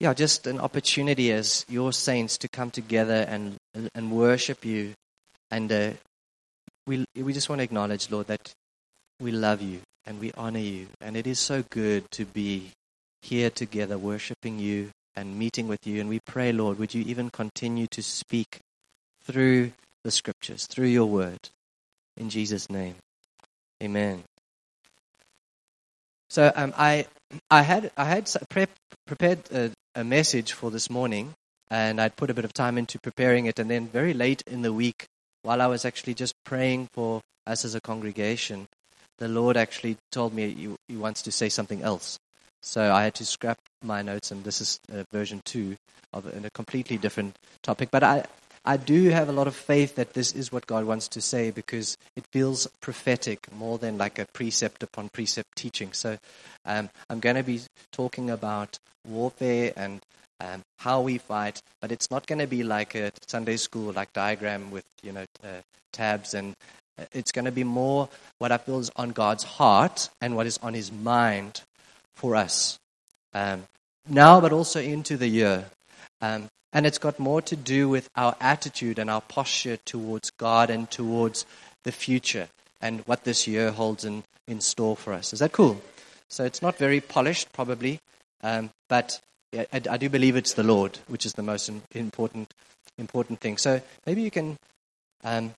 yeah, just an opportunity as your saints to come together and and worship you, and uh, we we just want to acknowledge, Lord, that we love you and we honor you, and it is so good to be here together, worshiping you and meeting with you. And we pray, Lord, would you even continue to speak through the scriptures, through your word, in Jesus' name, Amen. So um, I I had I had prep, prepared a, a message for this morning, and I'd put a bit of time into preparing it, and then very late in the week, while I was actually just praying for us as a congregation, the Lord actually told me he, he wants to say something else. So I had to scrap my notes, and this is uh, version two of a completely different topic. But I, I do have a lot of faith that this is what God wants to say because it feels prophetic more than like a precept upon precept teaching. So um, I'm going to be talking about warfare and um, how we fight, but it's not going to be like a Sunday school like diagram with you know uh, tabs and uh, it's going to be more what I feel is on God's heart and what is on His mind for us um, now, but also into the year. Um, and it's got more to do with our attitude and our posture towards God and towards the future and what this year holds in, in store for us. Is that cool? So it's not very polished, probably, um, but I, I, do believe it's the Lord, which is the most important important thing. So maybe you can. Um,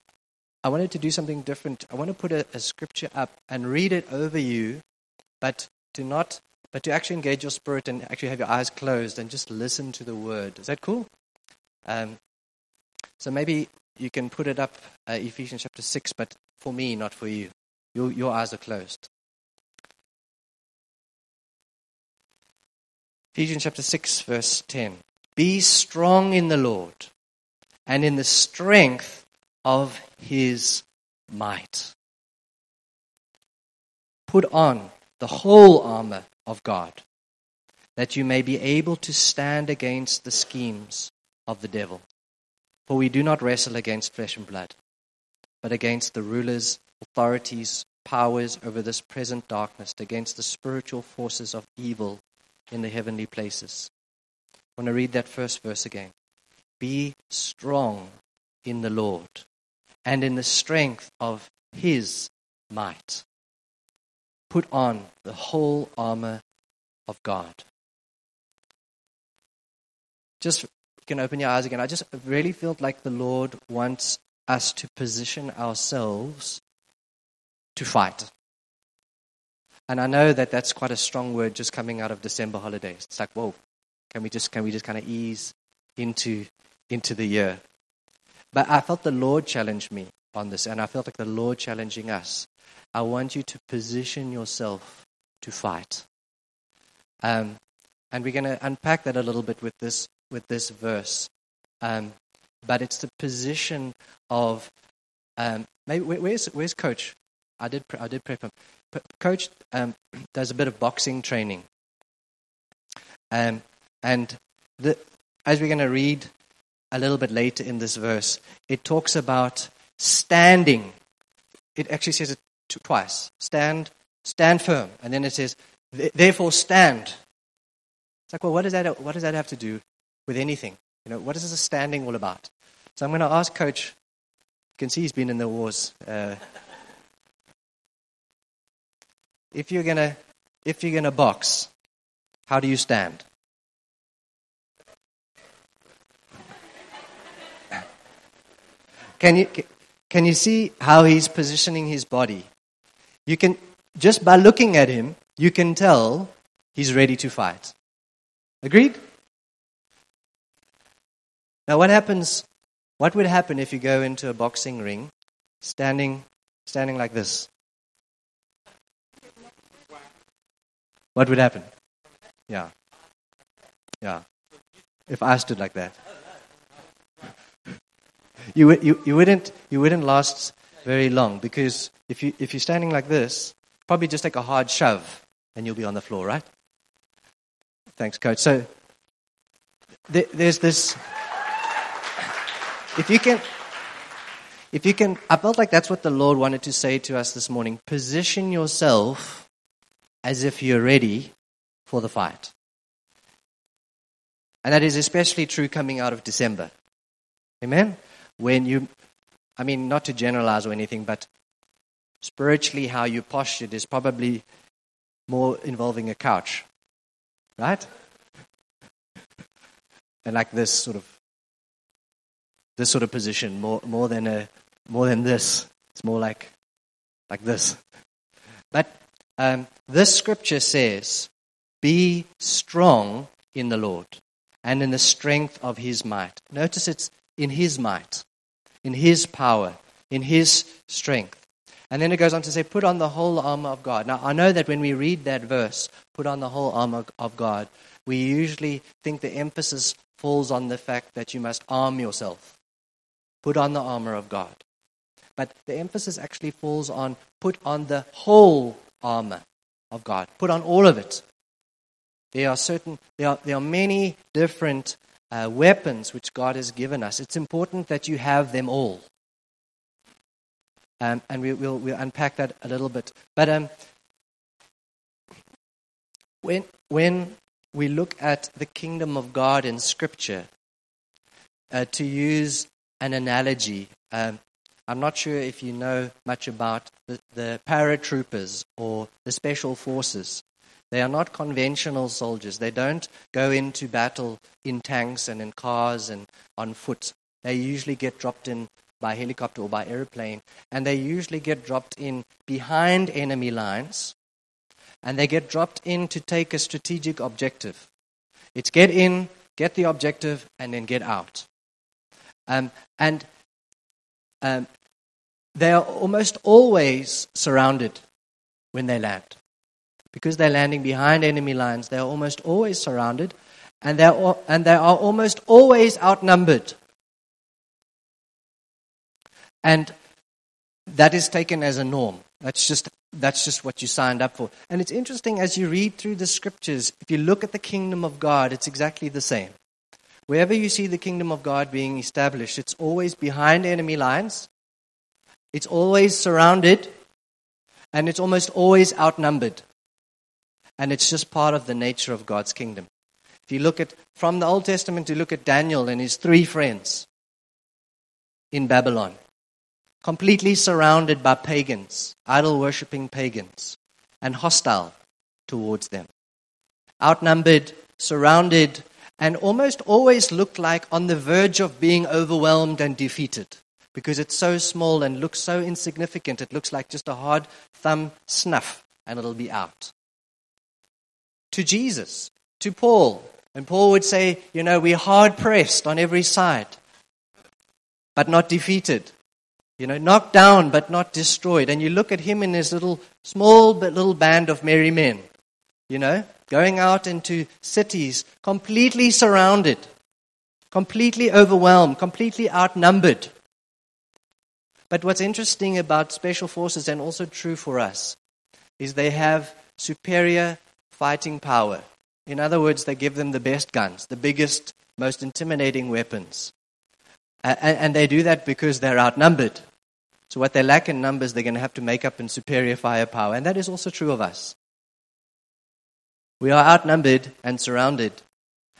I wanted to do something different. I want to put a, a scripture up and read it over you, but to not but to actually engage your spirit and actually have your eyes closed and just listen to the word. Is that cool? Um, so maybe you can put it up, uh, Ephesians chapter 6, but for me, not for you. Your, your eyes are closed. Ephesians chapter 6, verse 10. Be strong in the Lord and in the strength of his might. Put on the whole armor of God, that you may be able to stand against the schemes of the devil. For we do not wrestle against flesh and blood, but against the rulers, authorities, powers over this present darkness, against the spiritual forces of evil in the heavenly places. I want to read that first verse again. Be strong in the Lord and in the strength of his might put on the whole armor of God. Just you can open your eyes again. I just really felt like the Lord wants us to position ourselves to fight. And I know that that's quite a strong word just coming out of December holidays. It's like, whoa, can we just can we just kind of ease into into the year? But I felt the Lord challenge me on this, and I felt like the Lord challenging us I want you to position yourself to fight. Um, and we're going to unpack that a little bit with this with this verse. Um, but it's the position of um, maybe where's where's coach? I did I did prep him. Coach um, does a bit of boxing training, um, and the, as we're going to read a little bit later in this verse, it talks about standing. It actually says it twice. Stand, stand firm. And then it says, therefore stand. It's like, well, what does that, what does that have to do with anything? You know, what is this standing all about? So I'm going to ask Coach. You can see he's been in the wars. Uh, if you're gonna, if you're gonna box, how do you stand? Can you, can you see how he's positioning his body? You can, just by looking at him, you can tell he's ready to fight. Agreed? Now, what happens? What would happen if you go into a boxing ring standing, standing like this? What would happen? Yeah. Yeah. If I stood like that. You, you, you, wouldn't, you wouldn't last very long because if, you, if you're standing like this, probably just take a hard shove and you'll be on the floor, right? Thanks, coach. So there, there's this. If you can, if you can, I felt like that's what the Lord wanted to say to us this morning. Position yourself as if you're ready for the fight. And that is especially true coming out of December. Amen? When you, I mean, not to generalize or anything, but spiritually, how you postured is probably more involving a couch, right? and like this sort of, this sort of position, more, more than a, more than this. It's more like, like this. But um, this scripture says, "Be strong in the Lord and in the strength of His might." Notice it's in His might, in His power, in His strength. And then it goes on to say, "Put on the whole armor of God." Now I know that when we read that verse, "Put on the whole armor of God," we usually think the emphasis falls on the fact that you must arm yourself. Put on the armor of God. But the emphasis actually falls on put on the whole armor of God. Put on all of it. There are certain, there are, there are many different uh, weapons which God has given us. It's important that you have them all. Um, and we, will we'll unpack that a little bit. But um, when, when we look at the kingdom of God in Scripture, uh, to use an analogy, um, I'm not sure if you know much about the, the paratroopers or the special forces. They are not conventional soldiers. They don't go into battle in tanks and in cars and on foot. They usually get dropped in by helicopter or by airplane, and they usually get dropped in behind enemy lines, and they get dropped in to take a strategic objective. It's get in, get the objective, and then get out. Um, and um, they are almost always surrounded when they land. Because they're landing behind enemy lines, they are almost always surrounded and, they're, and they are almost always outnumbered. And that is taken as a norm. That's just, that's just what you signed up for. And it's interesting as you read through the scriptures, if you look at the kingdom of God, it's exactly the same. Wherever you see the kingdom of God being established, it's always behind enemy lines it's always surrounded and it's almost always outnumbered. And it's just part of the nature of God's kingdom. If you look at, from the Old Testament, you look at Daniel and his three friends in Babylon, completely surrounded by pagans, idol worshipping pagans, and hostile towards them. Outnumbered, surrounded, and almost always looked like on the verge of being overwhelmed and defeated because it's so small and looks so insignificant. It looks like just a hard thumb snuff and it'll be out. To Jesus, to Paul, and Paul would say, you know, we're hard pressed on every side, but not defeated. You know, knocked down but not destroyed. And you look at him in his little, small but little band of merry men, you know, going out into cities completely surrounded, completely overwhelmed, completely outnumbered. But what's interesting about special forces, and also true for us, is they have superior fighting power. In other words, they give them the best guns, the biggest, most intimidating weapons. And they do that because they're outnumbered. So, what they lack in numbers, they're going to have to make up in superior firepower. And that is also true of us. We are outnumbered and surrounded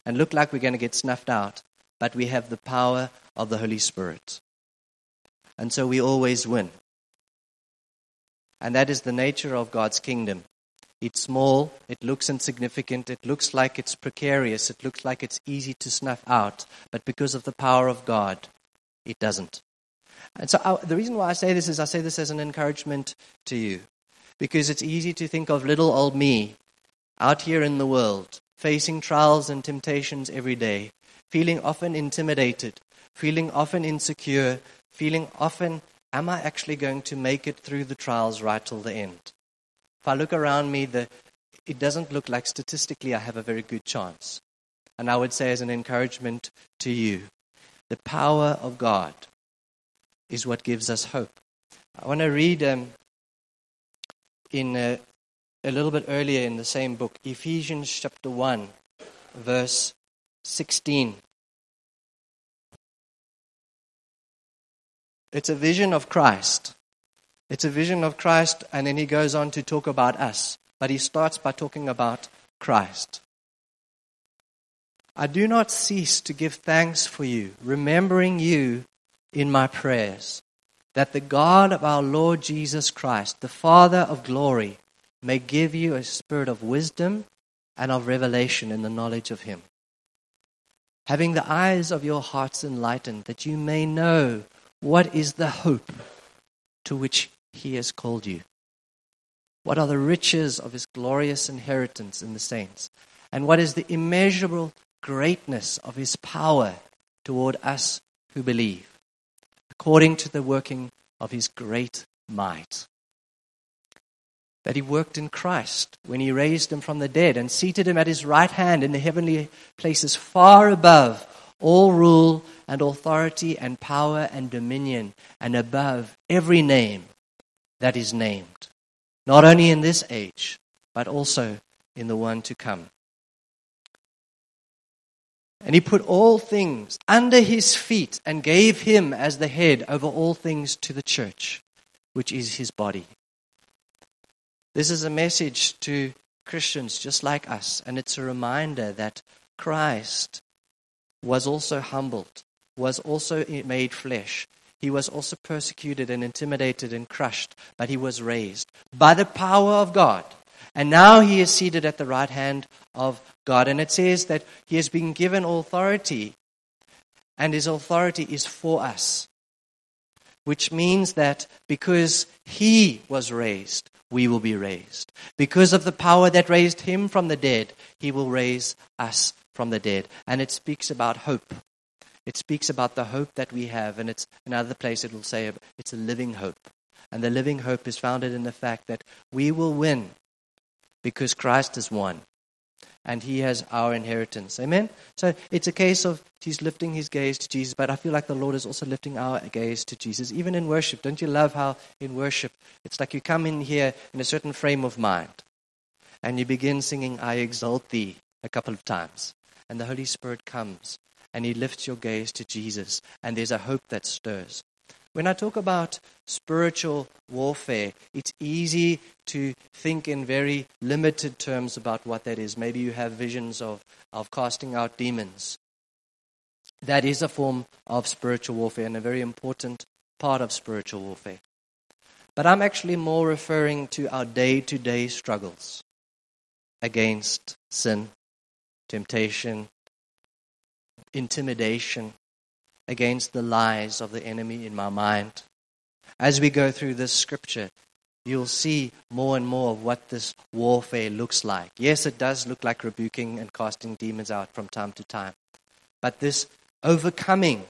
and look like we're going to get snuffed out, but we have the power of the Holy Spirit. And so we always win. And that is the nature of God's kingdom. It's small, it looks insignificant, it looks like it's precarious, it looks like it's easy to snuff out, but because of the power of God, it doesn't. And so I, the reason why I say this is I say this as an encouragement to you, because it's easy to think of little old me out here in the world, facing trials and temptations every day, feeling often intimidated, feeling often insecure, feeling often, am I actually going to make it through the trials right till the end? If I look around me, the, it doesn't look like statistically I have a very good chance. And I would say, as an encouragement to you, the power of God is what gives us hope. I want to read um, in a, uh, a little bit earlier in the same book, Ephesians chapter 1, verse 16. It's a vision of Christ. It's a vision of Christ, and then he goes on to talk about us. But he starts by talking about Christ. I do not cease to give thanks for you, remembering you in my prayers, that the God of our Lord Jesus Christ, the Father of glory, may give you a spirit of wisdom and of revelation in the knowledge of him. Having the eyes of your hearts enlightened, that you may know what is the hope to which he has called you. What are the riches of his glorious inheritance in the saints? And what is the immeasurable greatness of his power toward us who believe, according to the working of his great might? That he worked in Christ when he raised him from the dead and seated him at his right hand in the heavenly places, far above all rule and authority and power and dominion, and above every name that is named, not only in this age, but also in the one to come. And he put all things under his feet and gave him as the head over all things to the church, which is his body. This is a message to Christians just like us, and it's a reminder that Christ was also humbled, was also made flesh. He was also persecuted and intimidated and crushed, but he was raised by the power of God. And now he is seated at the right hand of God. And it says that he has been given authority, and his authority is for us. Which means that because he was raised, we will be raised. Because of the power that raised him from the dead, he will raise us from the dead. And it speaks about hope. It speaks about the hope that we have. And it's another place it will say it's a living hope. And the living hope is founded in the fact that we will win because Christ has won and he has our inheritance. Amen? So it's a case of he's lifting his gaze to Jesus, but I feel like the Lord is also lifting our gaze to Jesus, even in worship. Don't you love how in worship it's like you come in here in a certain frame of mind and you begin singing, I exalt thee, a couple of times. And the Holy Spirit comes and he lifts your gaze to Jesus, and there's a hope that stirs. When I talk about spiritual warfare, it's easy to think in very limited terms about what that is. Maybe you have visions of, of casting out demons. That is a form of spiritual warfare and a very important part of spiritual warfare. But I'm actually more referring to our day to day struggles against sin, temptation, intimidation, against the lies of the enemy in my mind. As we go through this scripture, you'll see more and more of what this warfare looks like. Yes, it does look like rebuking and casting demons out from time to time. But this overcoming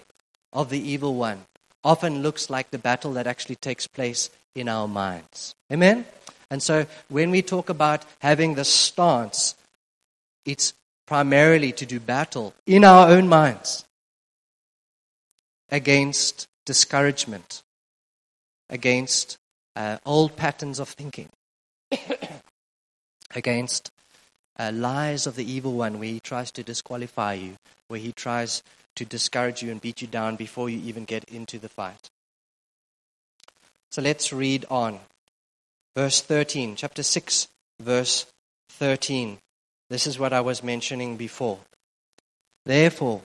of the evil one often looks like the battle that actually takes place in our minds. Amen? And so when we talk about having the stance, it's primarily to do battle in our own minds against discouragement, against uh, old patterns of thinking, against uh, lies of the evil one where he tries to disqualify you, where he tries to discourage you and beat you down before you even get into the fight. So let's read on. Verse 13, chapter 6, verse 13. This is what I was mentioning before. Therefore,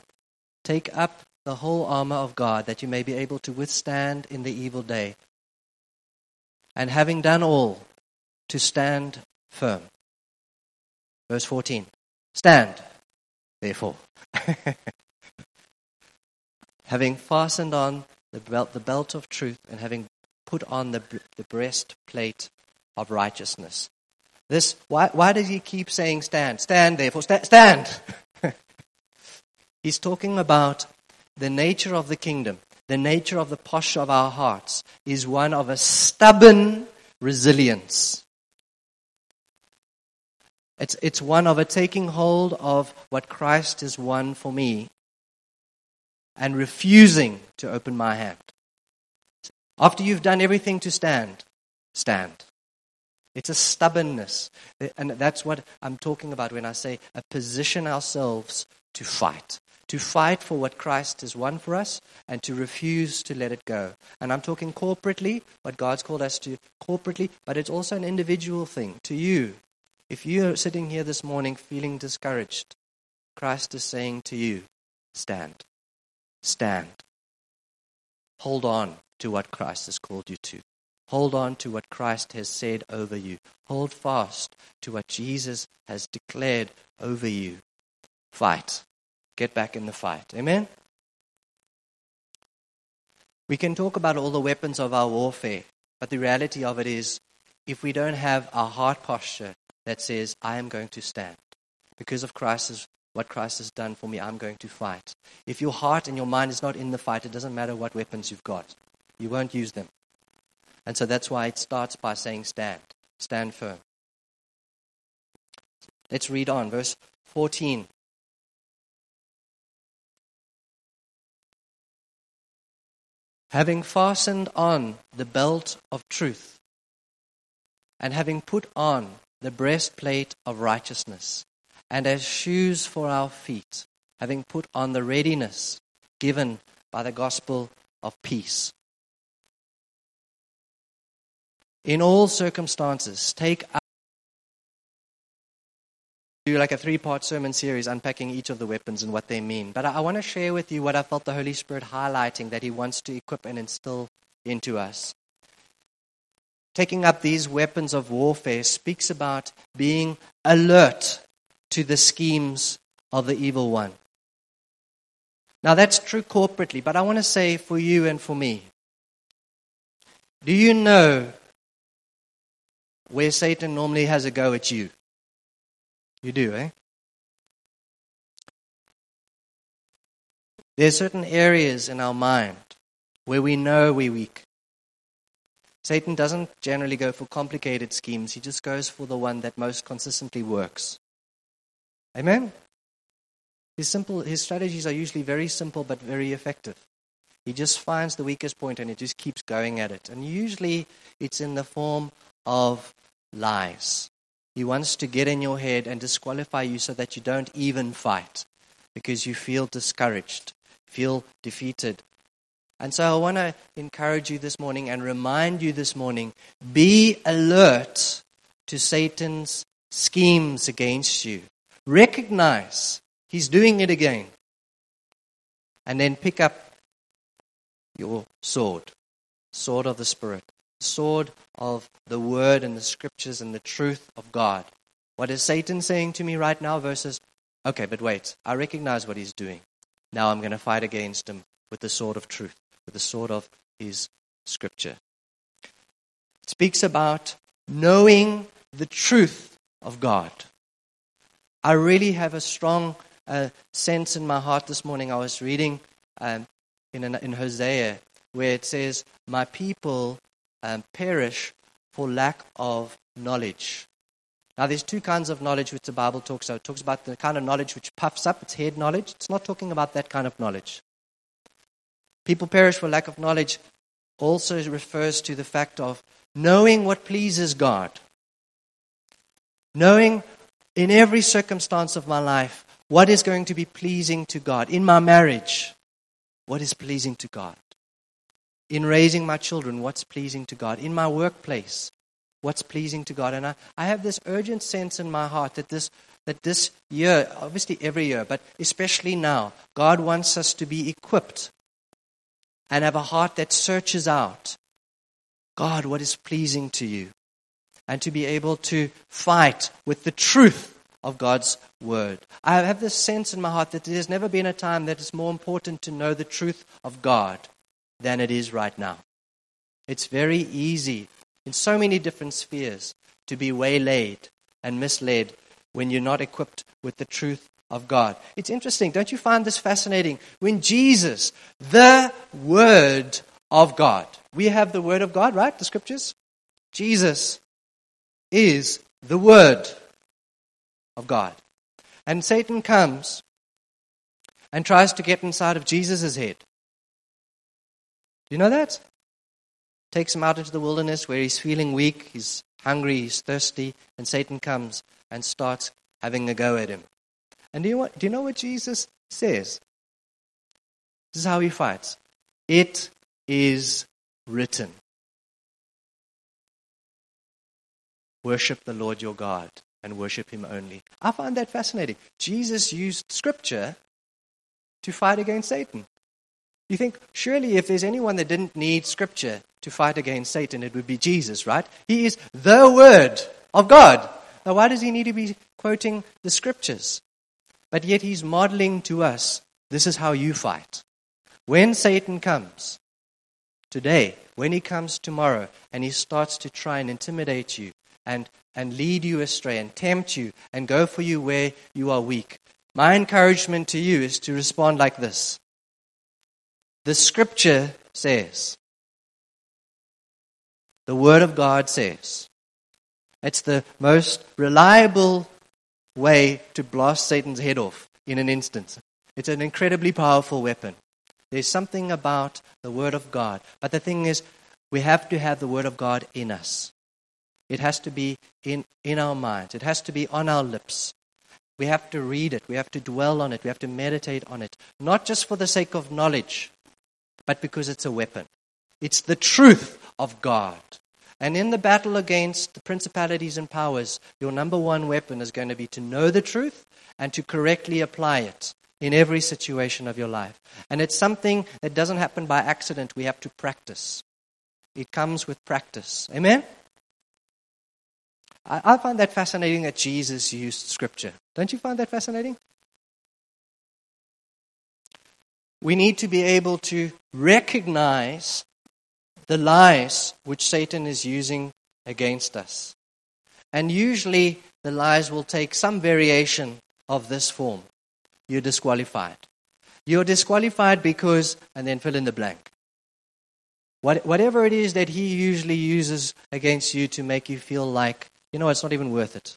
take up the whole armor of God, that you may be able to withstand in the evil day. And having done all, to stand firm. Verse 14 Stand, therefore. having fastened on the belt, the belt of truth, and having put on the, the breastplate of righteousness. This, why, why does he keep saying stand? Stand, therefore, sta- stand. He's talking about the nature of the kingdom, the nature of the posture of our hearts, is one of a stubborn resilience. It's, it's one of a taking hold of what Christ has won for me and refusing to open my hand. After you've done everything to stand, stand. It's a stubbornness. And that's what I'm talking about when I say a position ourselves to fight to fight for what Christ has won for us and to refuse to let it go. And I'm talking corporately, what God's called us to corporately, but it's also an individual thing to you. If you're sitting here this morning feeling discouraged, Christ is saying to you, stand. Stand. Hold on to what Christ has called you to. Hold on to what Christ has said over you. Hold fast to what Jesus has declared over you. Fight. Get back in the fight. Amen? We can talk about all the weapons of our warfare, but the reality of it is if we don't have a heart posture that says, I am going to stand because of Christ's what Christ has done for me, I'm going to fight. If your heart and your mind is not in the fight, it doesn't matter what weapons you've got. You won't use them. And so that's why it starts by saying, Stand. Stand firm. Let's read on. Verse 14. Having fastened on the belt of truth, and having put on the breastplate of righteousness, and as shoes for our feet, having put on the readiness given by the gospel of peace. In all circumstances, take do like a three part sermon series unpacking each of the weapons and what they mean. But I, I want to share with you what I felt the Holy Spirit highlighting that He wants to equip and instill into us. Taking up these weapons of warfare speaks about being alert to the schemes of the evil one. Now, that's true corporately, but I want to say for you and for me do you know where Satan normally has a go at you? You do, eh? There are certain areas in our mind where we know we're weak. Satan doesn't generally go for complicated schemes, he just goes for the one that most consistently works. Amen? His, simple, his strategies are usually very simple but very effective. He just finds the weakest point and he just keeps going at it. And usually it's in the form of lies. He wants to get in your head and disqualify you so that you don't even fight because you feel discouraged, feel defeated. And so I want to encourage you this morning and remind you this morning be alert to Satan's schemes against you. Recognize he's doing it again. And then pick up your sword, sword of the Spirit, sword of the Word and the Scriptures and the truth of God. What is Satan saying to me right now versus, okay, but wait, I recognize what he's doing. Now I'm going to fight against him with the sword of truth, with the sword of his Scripture. It speaks about knowing the truth of God. I really have a strong uh, sense in my heart this morning. I was reading um, in, in Hosea where it says, My people um, perish for lack of knowledge. Now, there's two kinds of knowledge which the Bible talks about. It talks about the kind of knowledge which puffs up, it's head knowledge. It's not talking about that kind of knowledge. People perish for lack of knowledge also refers to the fact of knowing what pleases God, knowing in every circumstance of my life what is going to be pleasing to God. In my marriage, what is pleasing to God? In raising my children, what's pleasing to God? In my workplace, what's pleasing to God? And I, I have this urgent sense in my heart that this, that this year, obviously every year, but especially now, God wants us to be equipped and have a heart that searches out God, what is pleasing to you? and to be able to fight with the truth of God's word. I have this sense in my heart that there's never been a time that it's more important to know the truth of God than it is right now. It's very easy in so many different spheres to be waylaid and misled when you're not equipped with the truth of God. It's interesting, don't you find this fascinating? When Jesus, the Word of God, we have the Word of God, right? The scriptures? Jesus, is the Word of God. And Satan comes and tries to get inside of Jesus' head. You know that? Takes him out into the wilderness where he's feeling weak, he's hungry, he's thirsty, and Satan comes and starts having a go at him. And do you, what, do you know what Jesus says? This is how he fights. It is written. Worship the Lord your God and worship Him only. I find that fascinating. Jesus used Scripture to fight against Satan. You think, surely if there's anyone that didn't need Scripture to fight against Satan, it would be Jesus, right? He is the Word of God. Now, why does he need to be quoting the Scriptures? But yet he's modeling to us this is how you fight. When Satan comes, today, when he comes tomorrow, and he starts to try and intimidate you and, and lead you astray and tempt you and go for you where you are weak, my encouragement to you is to respond like this. The scripture says, the word of God says, it's the most reliable way to blast Satan's head off in an instant. It's an incredibly powerful weapon. There's something about the Word of God. But the thing is, we have to have the Word of God in us. It has to be in, in our minds, it has to be on our lips. We have to read it, we have to dwell on it, we have to meditate on it, not just for the sake of knowledge, but because it's a weapon. It's the truth of God. And in the battle against the principalities and powers, your number one weapon is going to be to know the truth and to correctly apply it in every situation of your life. And it's something that doesn't happen by accident. We have to practice. It comes with practice. Amen? I, I find that fascinating that Jesus used Scripture. Don't you find that fascinating? We need to be able to recognize the lies which Satan is using against us. And usually the lies will take some variation of this form you're disqualified. You're disqualified because, and then fill in the blank. What, whatever it is that he usually uses against you to make you feel like, you know, it's not even worth it.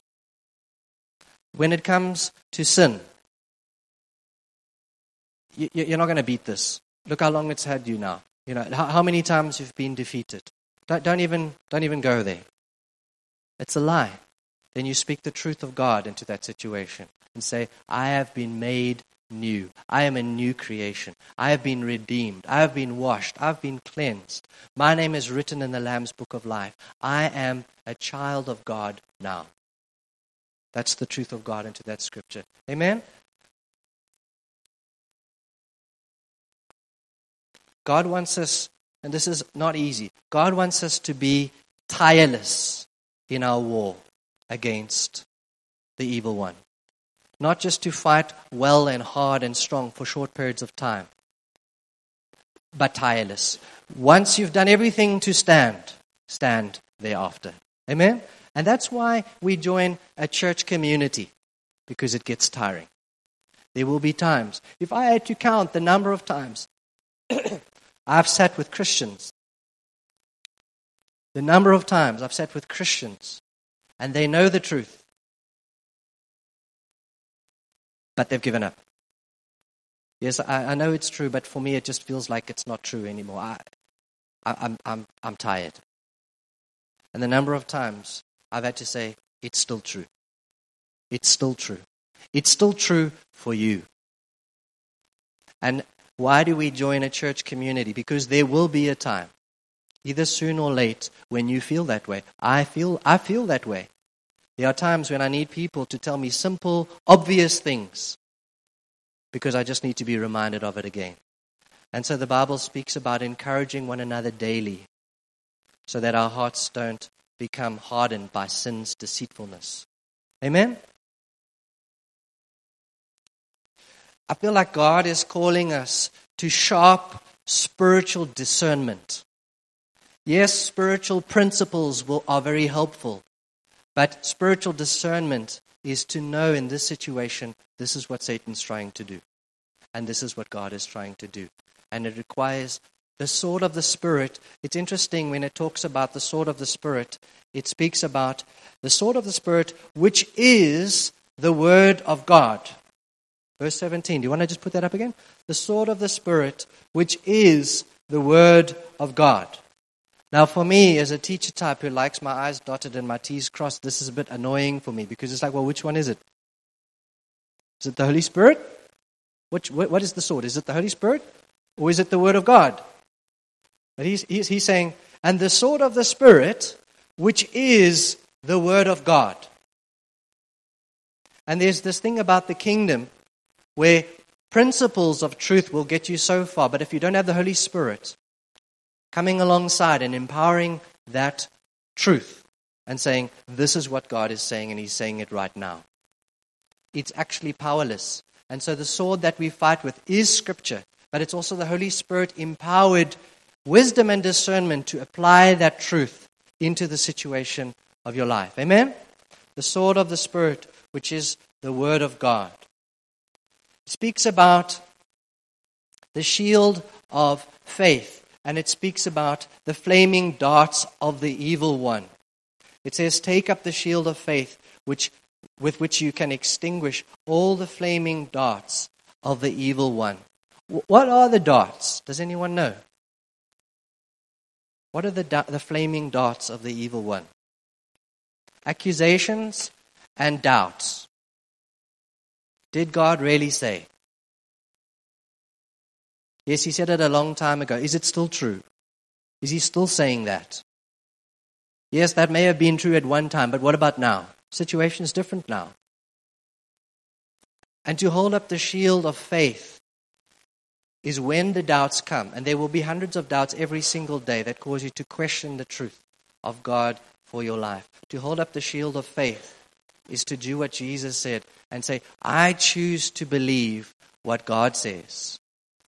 When it comes to sin, you're not going to beat this. Look how long it's had you now. You know, how, many times you've been defeated. Don't, don't, even, don't even go there. It's a lie. Then you speak the truth of God into that situation and say, I have been made new. I am a new creation. I have been redeemed. I have been washed. I've been cleansed. My name is written in the Lamb's book of life. I am a child of God now. That's the truth of God into that scripture. Amen? God wants us, and this is not easy, God wants us to be tireless in our war against the evil one not just to fight well and hard and strong for short periods of time, but tireless. Once you've done everything to stand, stand thereafter. Amen? And that's why we join a church community, because it gets tiring. There will be times. If I had to count the number of times I've sat with Christians, the number of times I've sat with Christians, and they know the truth, but they've given up. Yes, I, I, know it's true, but for me it just feels like it's not true anymore. I, I, I'm, I'm, I'm tired. And the number of times I've had to say, it's still true. It's still true. It's still true for you. And why do we join a church community? Because there will be a time, either soon or late, when you feel that way. I feel, I feel that way. There are times when I need people to tell me simple, obvious things because I just need to be reminded of it again. And so the Bible speaks about encouraging one another daily so that our hearts don't become hardened by sin's deceitfulness. Amen? I feel like God is calling us to sharp spiritual discernment. Yes, spiritual principles will, are very helpful, but spiritual discernment is to know in this situation, this is what Satan's trying to do. And this is what God is trying to do. And it requires the sword of the Spirit. It's interesting when it talks about the sword of the Spirit, it speaks about the sword of the Spirit, which is the Word of God. Verse 17. Do you want to just put that up again? The sword of the Spirit, which is the Word of God. Now, for me, as a teacher type who likes my I's dotted and my T's crossed, this is a bit annoying for me because it's like, well, which one is it? Is it the Holy Spirit? Which, what is the sword? Is it the Holy Spirit? Or is it the Word of God? But he's, he's, he's saying, and the sword of the Spirit, which is the Word of God. And there's this thing about the kingdom where principles of truth will get you so far, but if you don't have the Holy Spirit coming alongside and empowering that truth and saying, This is what God is saying, and He's saying it right now, it's actually powerless. And so the sword that we fight with is Scripture, but it's also the Holy Spirit empowered wisdom and discernment to apply that truth into the situation of your life. Amen? The sword of the Spirit, which is the Word of God. Speaks about the shield of faith, and it speaks about the flaming darts of the evil one. It says, Take up the shield of faith, which, with which you can extinguish all the flaming darts of the evil one. What are the darts? Does anyone know? What are the, the flaming darts of the evil one? Accusations and doubts. Did God really say? Yes, he said it a long time ago. Is it still true? Is he still saying that? Yes, that may have been true at one time, but what about now? Situation is different now. And to hold up the shield of faith is when the doubts come. And there will be hundreds of doubts every single day that cause you to question the truth of God for your life. To hold up the shield of faith is to do what Jesus said and say, I choose to believe what God says.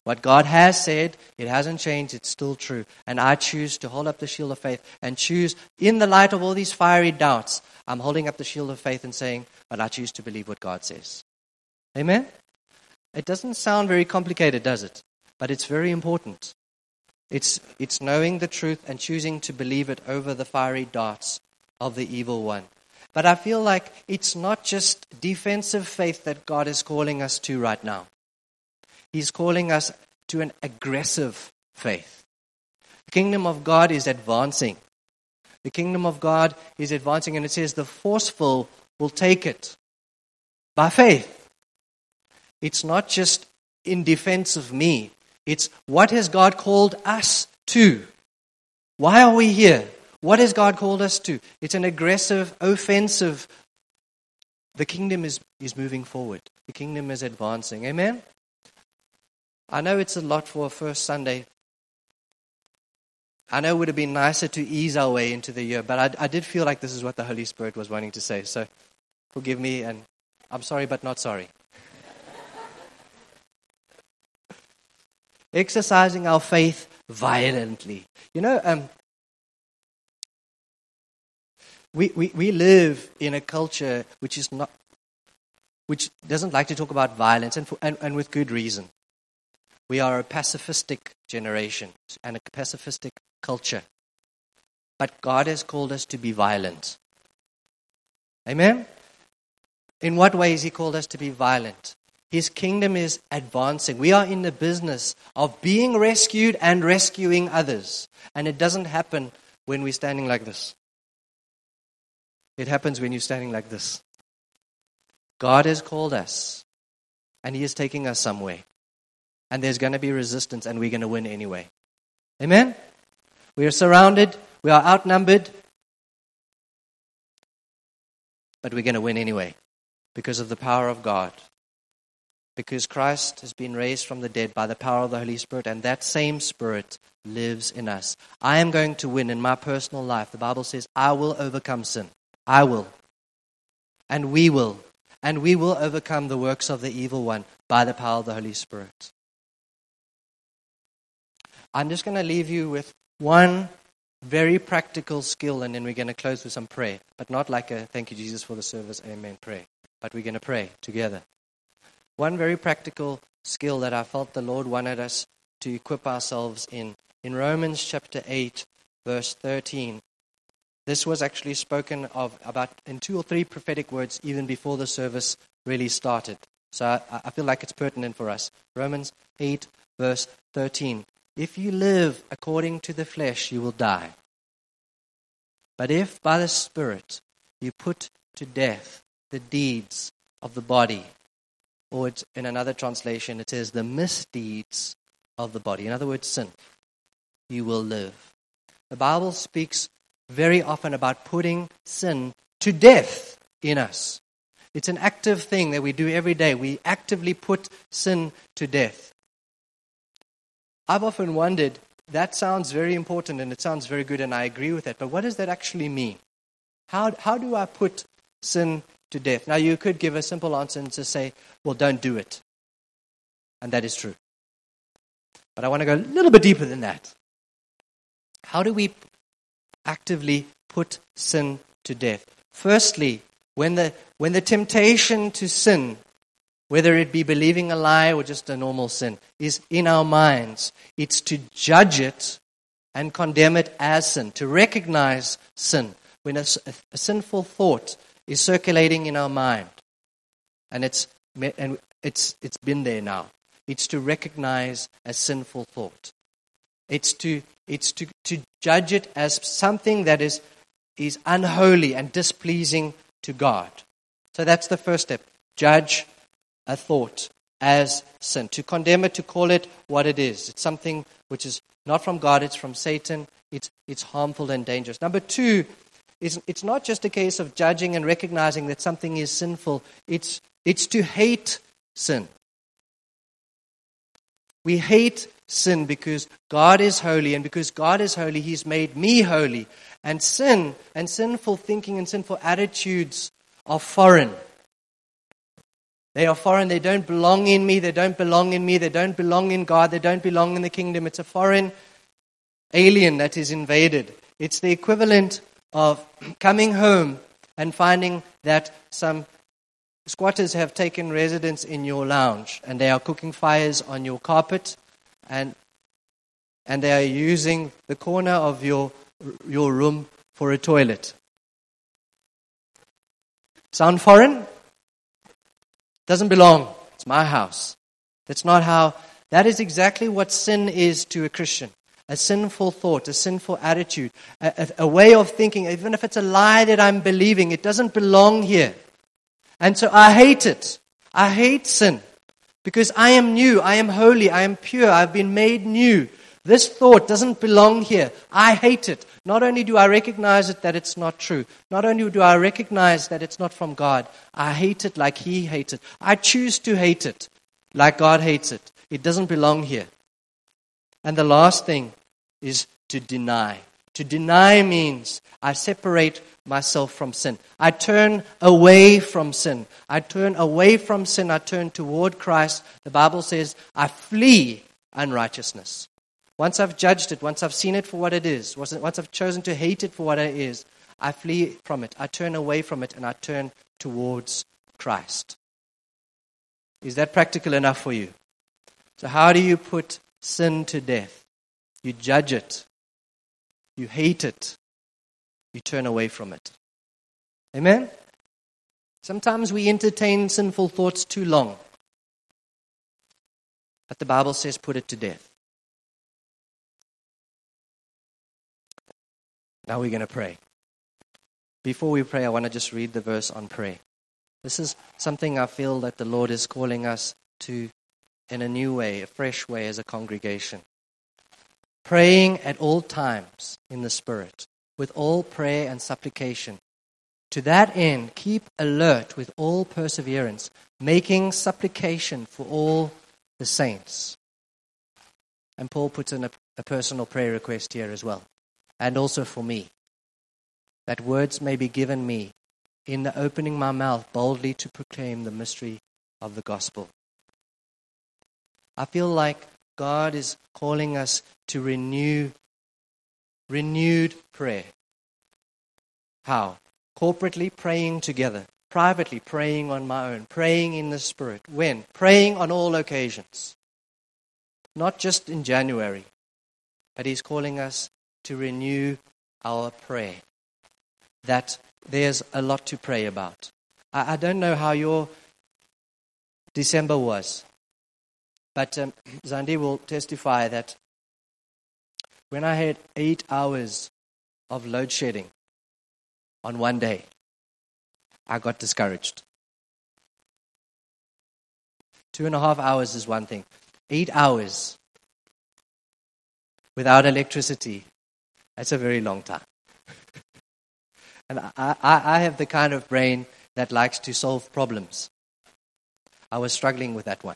What God has said, it hasn't changed, it's still true. And I choose to hold up the shield of faith and choose, in the light of all these fiery doubts, I'm holding up the shield of faith and saying, But I choose to believe what God says. Amen? It doesn't sound very complicated, does it? but it's very important. It's, it's knowing the truth and choosing to believe it over the fiery darts of the evil one. But I feel like it's not just defensive faith that God is calling us to right now. He's calling us to an aggressive faith. The kingdom of God is advancing. The kingdom of God is advancing, and it says the forceful will take it by faith. It's not just in defense of me, it's what has God called us to? Why are we here? What has God called us to? It's an aggressive, offensive. The kingdom is, is moving forward, the kingdom is advancing. Amen? I know it's a lot for a first Sunday. I know it would have been nicer to ease our way into the year, but I, I did feel like this is what the Holy Spirit was wanting to say. So forgive me, and I'm sorry, but not sorry. exercising our faith violently. You know, um, we, we, we live in a culture which is not, which doesn't like to talk about violence, and, for, and, and with good reason. We are a pacifistic generation and a pacifistic culture. But God has called us to be violent. Amen? In what way has He called us to be violent? His kingdom is advancing. We are in the business of being rescued and rescuing others. And it doesn't happen when we're standing like this. It happens when you're standing like this. God has called us, and He is taking us somewhere. And there's going to be resistance, and we're going to win anyway. Amen? We are surrounded, we are outnumbered, but we're going to win anyway because of the power of God because Christ has been raised from the dead by the power of the Holy Spirit, and that same Spirit lives in us. I am going to win in my personal life. The Bible says, I will overcome sin. I will. And we will. And we will overcome the works of the evil one by the power of the Holy Spirit. I'm just going to leave you with one very practical skill, and then we're going to close with some prayer. But not like a thank you, Jesus, for the service, amen prayer. But we're going to pray together. One very practical skill that I felt the Lord wanted us to equip ourselves in. In Romans chapter 8, verse 13, this was actually spoken of about in two or three prophetic words even before the service really started. So I, I feel like it's pertinent for us. Romans 8, verse 13. If you live according to the flesh, you will die. But if by the Spirit you put to death the deeds of the body, or in another translation, it says the misdeeds of the body. In other words, sin. You will live. The Bible speaks very often about putting sin to death in us. It's an active thing that we do every day. We actively put sin to death. I've often wondered that sounds very important and it sounds very good, and I agree with that. But what does that actually mean? How, how do I put sin to death? Now, you could give a simple answer and just say, well, don't do it. And that is true. But I want to go a little bit deeper than that. How do we actively put sin to death? Firstly, when the, when the temptation to sin, whether it be believing a lie or just a normal sin, is in our minds, it's to judge it and condemn it as sin, to recognize sin. When a, a, sinful thought is circulating in our mind, and it's, and it's, it's been there now, it's to recognize a sinful thought. It's to, it's to, to judge it as something that is, is unholy and displeasing to God. So that's the first step. Judge a thought as sin. To condemn it, to call it what it is. It's something which is not from God, it's from Satan. It's, it's harmful and dangerous. Number two, is it's not just a case of judging and recognizing that something is sinful, it's, it's to hate sin. We hate sin because God is holy, and because God is holy, He's made me holy. And sin and sinful thinking and sinful attitudes are foreign. They are foreign. They don't belong in me. They don't belong in me. They don't belong in God. They don't belong in the kingdom. It's a foreign alien that is invaded. It's the equivalent of coming home and finding that some squatters have taken residence in your lounge and they are cooking fires on your carpet and and they are using the corner of your your room for a toilet. Sound foreign? Doesn't belong. It's my house. That's not how that is exactly what sin is to a Christian. A sinful thought, a sinful attitude, a, a, a way of thinking, even if it's a lie that I'm believing, it doesn't belong here. And so I hate it. I hate sin because I am new, I am holy, I am pure, I've been made new. This thought doesn't belong here. I hate it. Not only do I recognize it that it's not true, not only do I recognize that it's not from God, I hate it like He hates it. I choose to hate it like God hates it. It doesn't belong here. And the last thing is to deny. To deny means I separate myself from sin. I turn away from sin. I turn away from sin. I turn toward Christ. The Bible says I flee unrighteousness. Once I've judged it, once I've seen it for what it is, once I've chosen to hate it for what it is, I flee from it. I turn away from it and I turn towards Christ. Is that practical enough for you? So, how do you put sin to death? You judge it, you hate it, you turn away from it. Amen? Sometimes we entertain sinful thoughts too long. But the Bible says put it to death. Now we're going to pray. Before we pray, I want to just read the verse on prayer. This is something I feel that the Lord is calling us to in a new way, a fresh way as a congregation. Praying at all times in the Spirit with all prayer and supplication. To that end, keep alert with all perseverance, making supplication for all the saints. And Paul puts in a, a, personal prayer request here as well, and also for me, that words may be given me in the opening my mouth boldly to proclaim the mystery of the gospel. I feel like God is calling us to renew renewed prayer. How? Corporately praying together, privately praying on my own, praying in the Spirit. When? Praying on all occasions. Not just in January, but He's calling us to renew our prayer. That there's a lot to pray about. I, I don't know how your December was, but um, Zandi will testify that when I had eight hours of load shedding on one day, I got discouraged. Two and a half hours is one thing. Eight hours without electricity, that's a very long time. and I, I, I have the kind of brain that likes to solve problems. I was struggling with that one.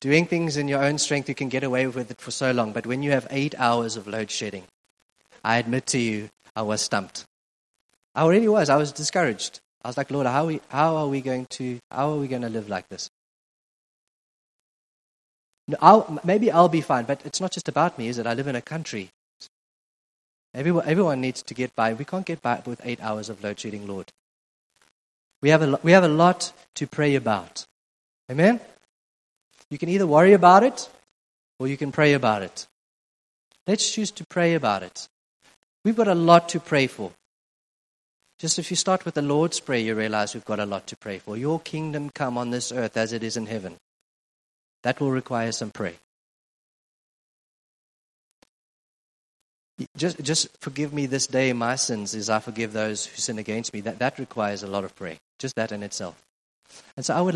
Doing things in your own strength, you can get away with it for so long. But when you have eight hours of load shedding, I admit to you, I was stumped. I really was. I was discouraged. I was like, Lord, how are we, how are we going to how are we going to live like this? I'll, maybe I'll be fine, but it's not just about me, is it? I live in a country. Everyone, everyone needs to get by. We can't get by with eight hours of load shedding, Lord. We have, a, we have a lot to pray about. Amen? You can either worry about it or you can pray about it. Let's choose to pray about it. We've got a lot to pray for. Just if you start with the Lord's Prayer, you realize we've got a lot to pray for. Your kingdom come on this earth as it is in heaven. That will require some prayer. Just, just forgive me this day my sins as I forgive those who sin against me. That, that requires a lot of prayer. Just that in itself. And so I would